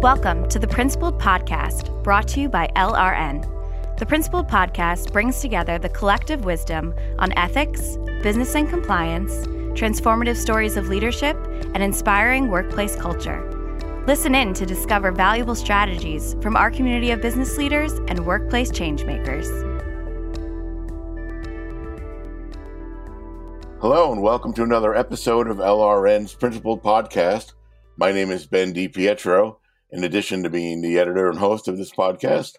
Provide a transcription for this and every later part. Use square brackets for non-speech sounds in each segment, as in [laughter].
Welcome to the Principled Podcast, brought to you by LRN. The Principled Podcast brings together the collective wisdom on ethics, business and compliance, transformative stories of leadership, and inspiring workplace culture. Listen in to discover valuable strategies from our community of business leaders and workplace changemakers. Hello, and welcome to another episode of LRN's Principled Podcast. My name is Ben DiPietro, in addition to being the editor and host of this podcast,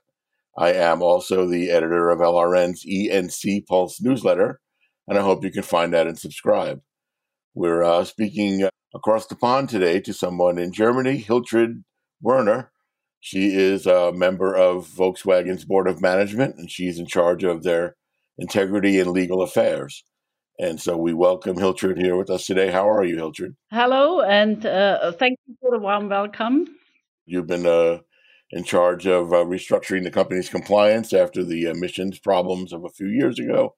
I am also the editor of LRN's E&C Pulse newsletter, and I hope you can find that and subscribe. We're uh, speaking across the pond today to someone in Germany, Hiltrud Werner. She is a member of Volkswagen's board of management, and she's in charge of their integrity and legal affairs. And so we welcome Hiltrud here with us today. How are you, Hiltrud? Hello, and uh, thank you for the warm welcome. You've been uh, in charge of uh, restructuring the company's compliance after the emissions problems of a few years ago.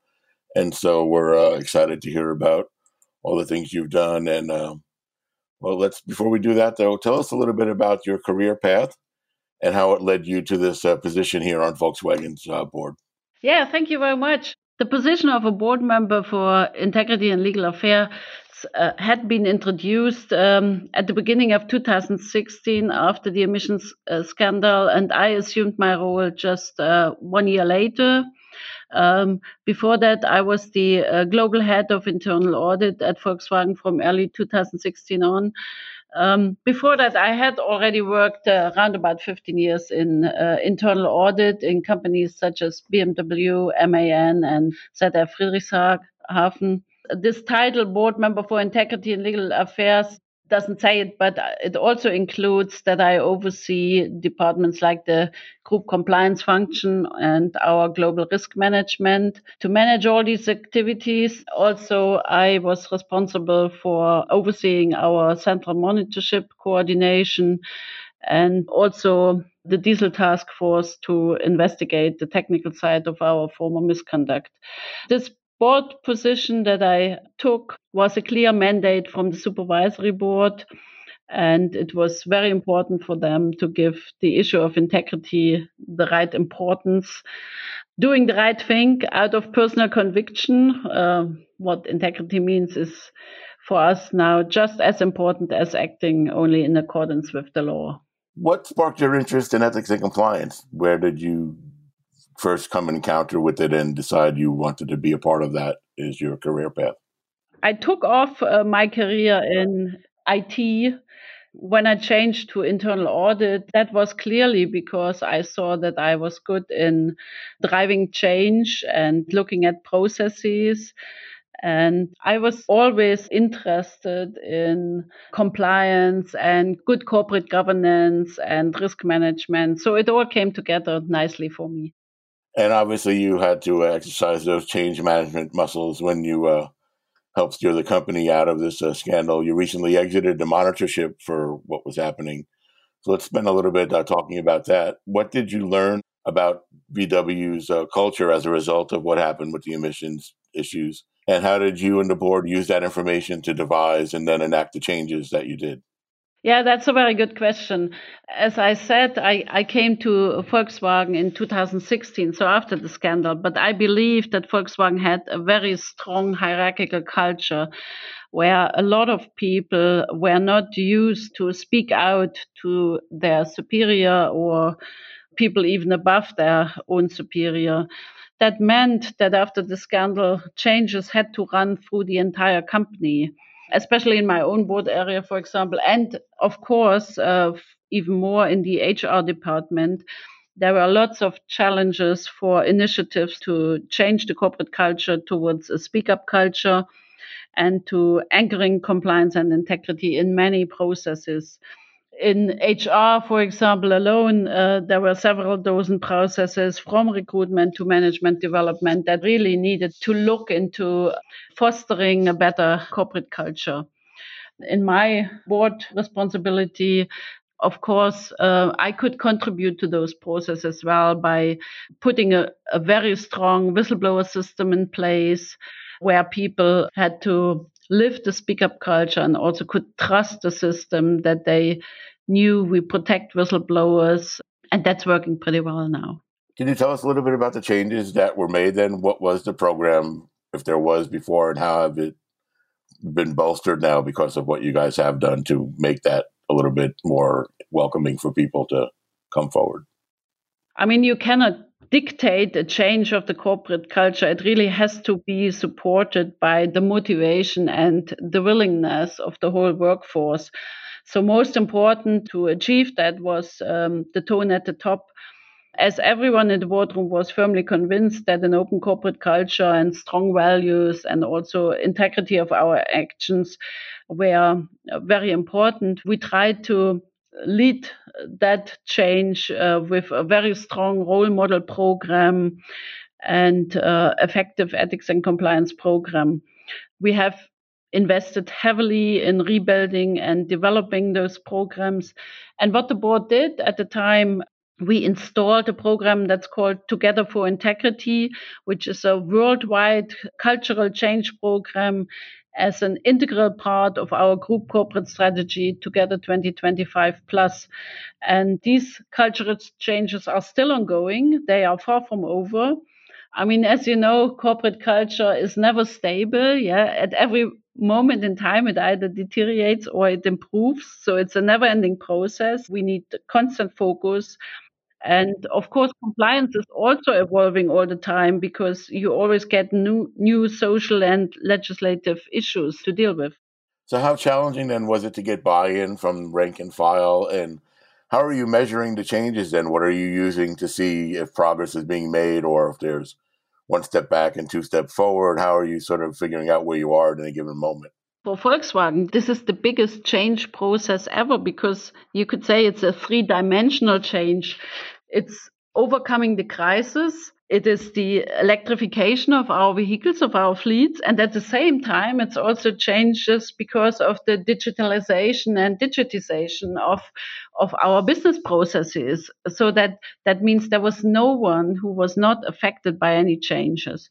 And so we're uh, excited to hear about all the things you've done. And um, well, let's, before we do that though, tell us a little bit about your career path and how it led you to this uh, position here on Volkswagen's uh, board. Yeah, thank you very much. The position of a board member for integrity and legal uh, had been introduced um, at the beginning of 2016 after the emissions uh, scandal, and I assumed my role just uh, one year later. Um, before that, I was the uh, global head of internal audit at Volkswagen from early 2016 on. Um, before that, I had already worked uh, around about 15 years in uh, internal audit in companies such as BMW, MAN, and ZF Friedrichshafen this title, Board Member for Integrity and Legal Affairs, doesn't say it, but uh, it also includes that I oversee departments like the group compliance function and our global risk management. To manage all these activities, also I was responsible for overseeing our central monitorship coordination and also the diesel task force to investigate the technical side of our former misconduct. This board position that I took was a clear mandate from the supervisory board. And it was very important for them to give the issue of integrity the right importance. Doing the right thing out of personal conviction, uh, what integrity means is for us now just as important as acting only in accordance with the law. What sparked your interest in ethics and compliance? Where did you first come encounter with it and decide you wanted to be a part of that is your career path? I took off uh, my career in IT when I changed to internal audit, that was clearly because I saw that I was good in driving change and looking at processes. And I was always interested in compliance and good corporate governance and risk management. So it all came together nicely for me. And obviously, you had to exercise those change management muscles when you uh, helped steer the company out of this uh, scandal. You recently exited the monitorship for what was happening. So let's spend a little bit uh, talking about that. What did you learn about VW's uh, culture as a result of what happened with the emissions issues? And how did you and the board use that information to devise and then enact the changes that you did? Yeah, that's a very good question. As I said, I, I came to Volkswagen in 2016, so after the scandal, but I believe that Volkswagen had a very strong hierarchical culture where a lot of people were not used to speak out to their superior or people even above their own superior. That meant that after the scandal, changes had to run through the entire company especially in my own board area, for example, and of course, uh, even more in the HR department. There were lots of challenges for initiatives to change the corporate culture towards a speak up culture and to anchoring compliance and integrity in many processes in HR, for example, alone, uh, there were several dozen processes from recruitment to management development that really needed to look into fostering a better corporate culture. In my board responsibility, of course, uh, I could contribute to those processes as well by putting a, a very strong whistleblower system in place where people had to live the speak up culture and also could trust the system that they knew We protect whistleblowers, and that's working pretty well now. Can you tell us a little bit about the changes that were made then? What was the program, if there was before, and how have it been bolstered now because of what you guys have done to make that a little bit more welcoming for people to come forward? I mean, you cannot dictate a change of the corporate culture. It really has to be supported by the motivation and the willingness of the whole workforce. So, most important to achieve that was um, the tone at the top. As everyone in the boardroom was firmly convinced that an open corporate culture and strong values and also integrity of our actions were very important, we tried to lead that change uh, with a very strong role model program and uh, effective ethics and compliance program. We have invested heavily in rebuilding and developing those programs. And what the board did at the time, we installed a program that's called Together for Integrity, which is a worldwide cultural change program as an integral part of our group corporate strategy together 2025 Plus. plus. And these cultural changes are still ongoing. They are far from over. I mean as you know corporate culture is never stable yeah. At every moment in time it either deteriorates or it improves. So it's a never ending process. We need constant focus and of course, compliance is also evolving all the time because you always get new, new social and legislative issues to deal with. So, how challenging then was it to get buy in from rank and file? And how are you measuring the changes then? What are you using to see if progress is being made or if there's one step back and two step forward? How are you sort of figuring out where you are at any given moment? For Volkswagen, this is the biggest change process ever because you could say it's a three dimensional change. It's overcoming the crisis. It is the electrification of our vehicles, of our fleets. And at the same time, it's also changes because of the digitalization and digitization of, of our business processes. So that, that means there was no one who was not affected by any changes.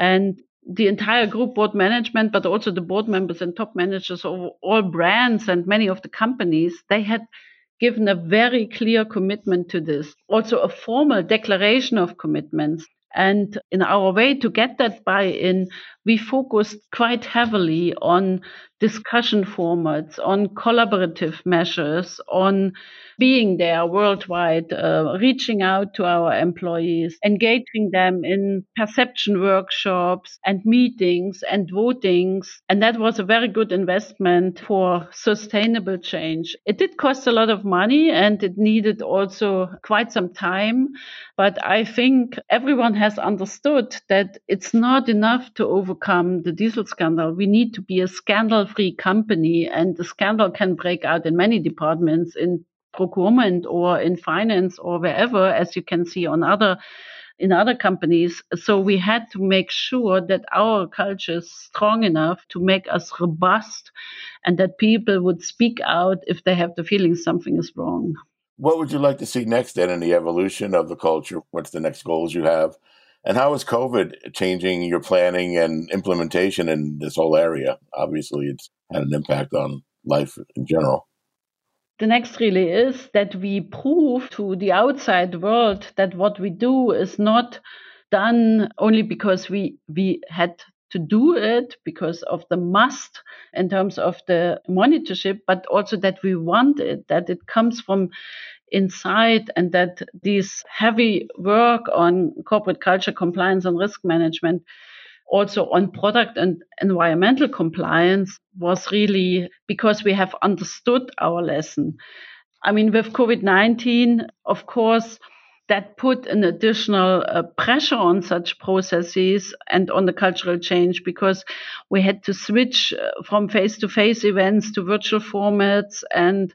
And the entire group board management, but also the board members and top managers of all brands and many of the companies, they had given a very clear commitment to this, also a formal declaration of commitments. And in our way to get that buy in, we focused quite heavily on discussion formats, on collaborative measures, on being there worldwide, uh, reaching out to our employees, engaging them in perception workshops and meetings and votings. And that was a very good investment for sustainable change. It did cost a lot of money and it needed also quite some time. But I think everyone has understood that it's not enough to overcome the diesel scandal. We need to be a scandal free company, and the scandal can break out in many departments in procurement or in finance or wherever, as you can see on other in other companies. So we had to make sure that our culture is strong enough to make us robust and that people would speak out if they have the feeling something is wrong. What would you like to see next then in the evolution of the culture? What's the next goals you have? And how is COVID changing your planning and implementation in this whole area? Obviously, it's had an impact on life in general. The next really is that we prove to the outside world that what we do is not done only because we, we had to do it because of the must in terms of the monitorship, but also that we want it, that it comes from inside and that this heavy work on corporate culture compliance and risk management also on product and environmental compliance was really because we have understood our lesson. I mean, with COVID 19, of course, that put an additional uh, pressure on such processes and on the cultural change because we had to switch uh, from face to face events to virtual formats and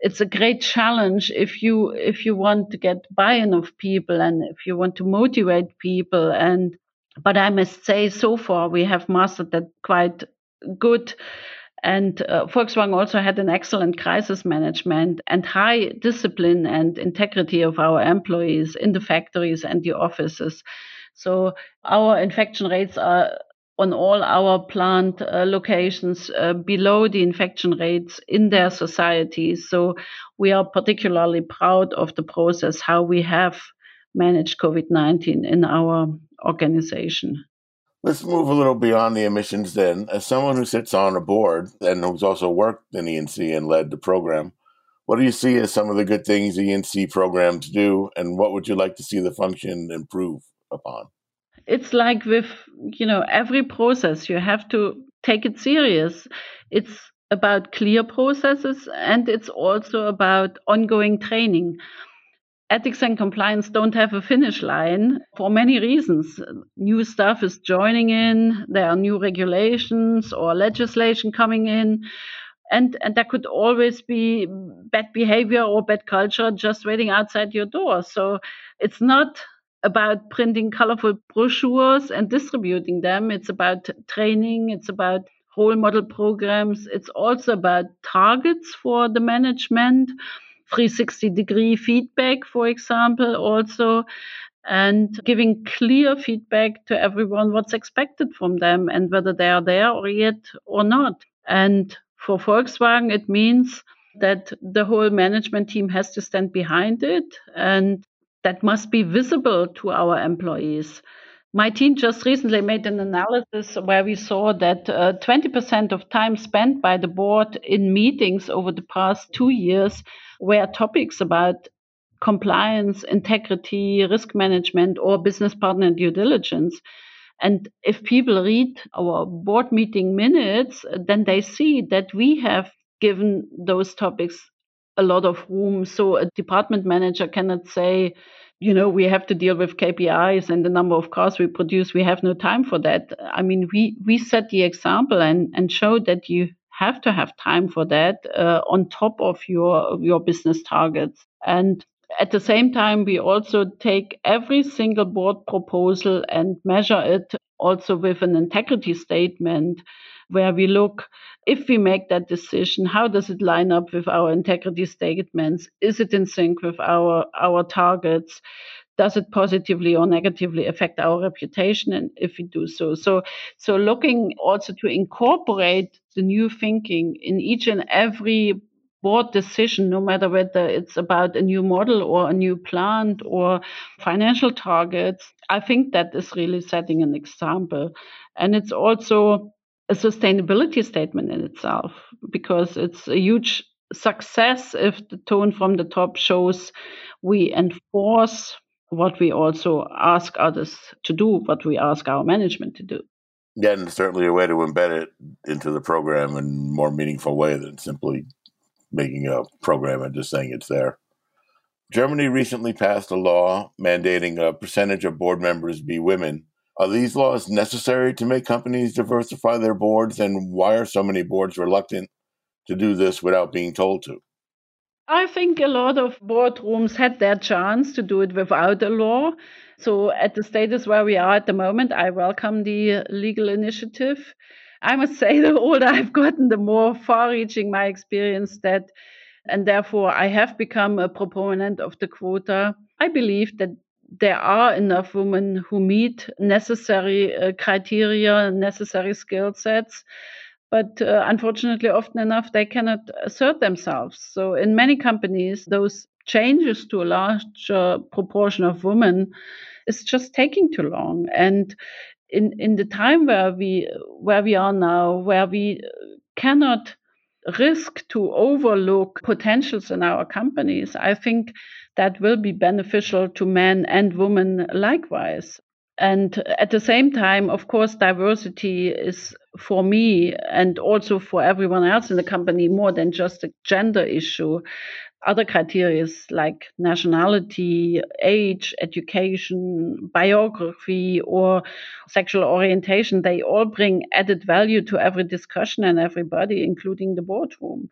it's a great challenge if you if you want to get buy-in of people and if you want to motivate people and but I must say, so far we have mastered that quite good. And uh, Volkswagen also had an excellent crisis management and high discipline and integrity of our employees in the factories and the offices. So our infection rates are on all our plant uh, locations uh, below the infection rates in their societies. So we are particularly proud of the process, how we have managed COVID 19 in our organization. Let's move a little beyond the emissions then. As someone who sits on a board and who's also worked in E&C and led the program, what do you see as some of the good things E&C programs do, and what would you like to see the function improve upon? It's like with you know every process, you have to take it serious. It's about clear processes, and it's also about ongoing training ethics and compliance don't have a finish line for many reasons. New stuff is joining in, there are new regulations or legislation coming in. And, and there could always be bad behavior or bad culture just waiting outside your door. So it's not about printing colorful brochures and distributing them. It's about training. It's about role model programs. It's also about targets for the management 360 degree feedback, for example, also, and giving clear feedback to everyone what's expected from them and whether they are there or yet or not. And for Volkswagen, it means that the whole management team has to stand behind it and that must be visible to our employees. My team just recently made an analysis where we saw that uh, 20% of time spent by the board in meetings over the past two years were topics about compliance, integrity, risk management, or business partner due diligence. And if people read our board meeting minutes, then they see that we have given those topics a lot of room. So a department manager cannot say, you know, we have to deal with KPIs and the number of cars we produce. We have no time for that. I mean, we, we set the example and, and show that you have to have time for that uh, on top of your your business targets and at the same time we also take every single board proposal and measure it also with an integrity statement where we look if we make that decision how does it line up with our integrity statements? Is it in sync with our our targets? Does it positively or negatively affect our reputation? And if we do so so so looking also to incorporate the new thinking in each and every board decision no matter whether it's about a new model or a new plant or financial targets i think that is really setting an example and it's also a sustainability statement in itself because it's a huge success if the tone from the top shows we enforce what we also ask others to do, what we ask our management to do. Yeah, and certainly a way to embed it into the program in a more meaningful way than simply making a program and just saying it's there. Germany recently passed a law mandating a percentage of board members be women. Are these laws necessary to make companies diversify their boards, and why are so many boards reluctant to do this without being told to? I think a lot of boardrooms had their chance to do it without a law. So, at the status where we are at the moment, I welcome the legal initiative. I must [laughs] say, the older I've gotten, the more far reaching my experience that, and therefore I have become a proponent of the quota. I believe that there are enough women who meet necessary uh, criteria, necessary skill sets but uh, unfortunately, often enough, they cannot assert themselves. So, in many companies, those changes to a larger proportion of women is just taking too long. And in in the time where we where we are now, where we uh, cannot risk to overlook potentials in our companies, I think that will be beneficial to men and women likewise. And at the same time, of course, diversity is for me and also for everyone else in the company more than just a gender issue other criteria like nationality, age, education, biography, or sexual orientation, they all bring added value to every discussion and everybody, including the boardroom.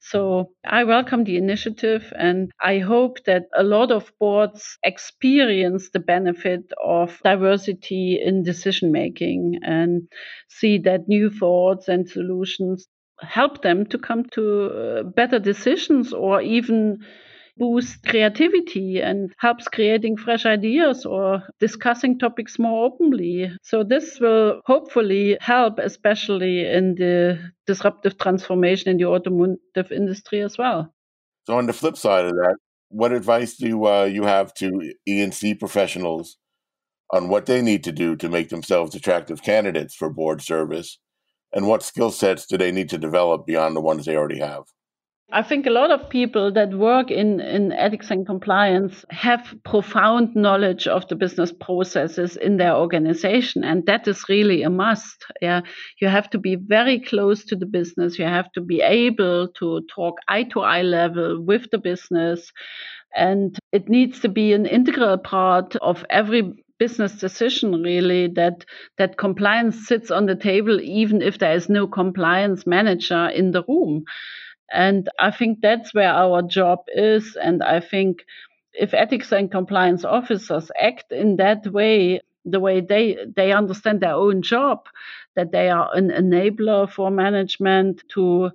So I welcome the initiative and I hope that a lot of boards experience the benefit of diversity in decision making and see that new thoughts and solutions help them to come to uh, better decisions or even boost creativity and helps creating fresh ideas or discussing topics more openly. So this will hopefully help, especially in the disruptive transformation in the automotive industry as well. So on the flip side of that, what advice do uh, you have to E&C professionals on what they need to do to make themselves attractive candidates for board service? And what skill sets do they need to develop beyond the ones they already have? I think a lot of people that work in, in ethics and compliance have profound knowledge of the business processes in their organization. And that is really a must. Yeah. You have to be very close to the business. You have to be able to talk eye to eye level with the business. And it needs to be an integral part of every business decision really that that compliance sits on the table even if there is no compliance manager in the room and I think that's where our job is. And I think if ethics and compliance officers act in that way, the way they, they understand their own job, that they are an enabler for management to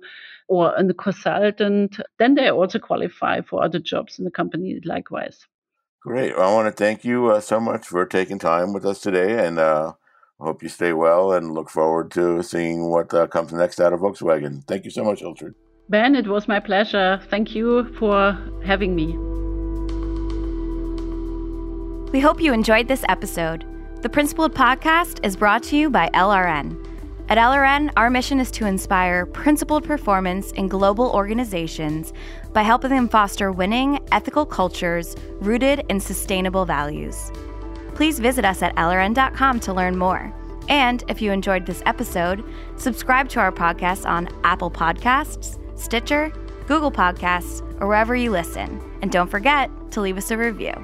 or a consultant, then they also qualify for other jobs in the company likewise. Great. Well, I want to thank you uh, so much for taking time with us today, and uh, I hope you stay well and look forward to seeing what uh, comes next out of Volkswagen. Thank you so much, Iltrud. Ben, it was my pleasure. Thank you for having me. We hope you enjoyed this episode. The Principled Podcast is brought to you by LRN. At LRN, our mission is to inspire principled performance in global organizations by helping them foster winning, ethical cultures rooted in sustainable values. Please visit us at lrn.com to learn more. And if you enjoyed this episode, subscribe to our podcast on Apple Podcasts, Stitcher, Google Podcasts, or wherever you listen. And don't forget to leave us a review.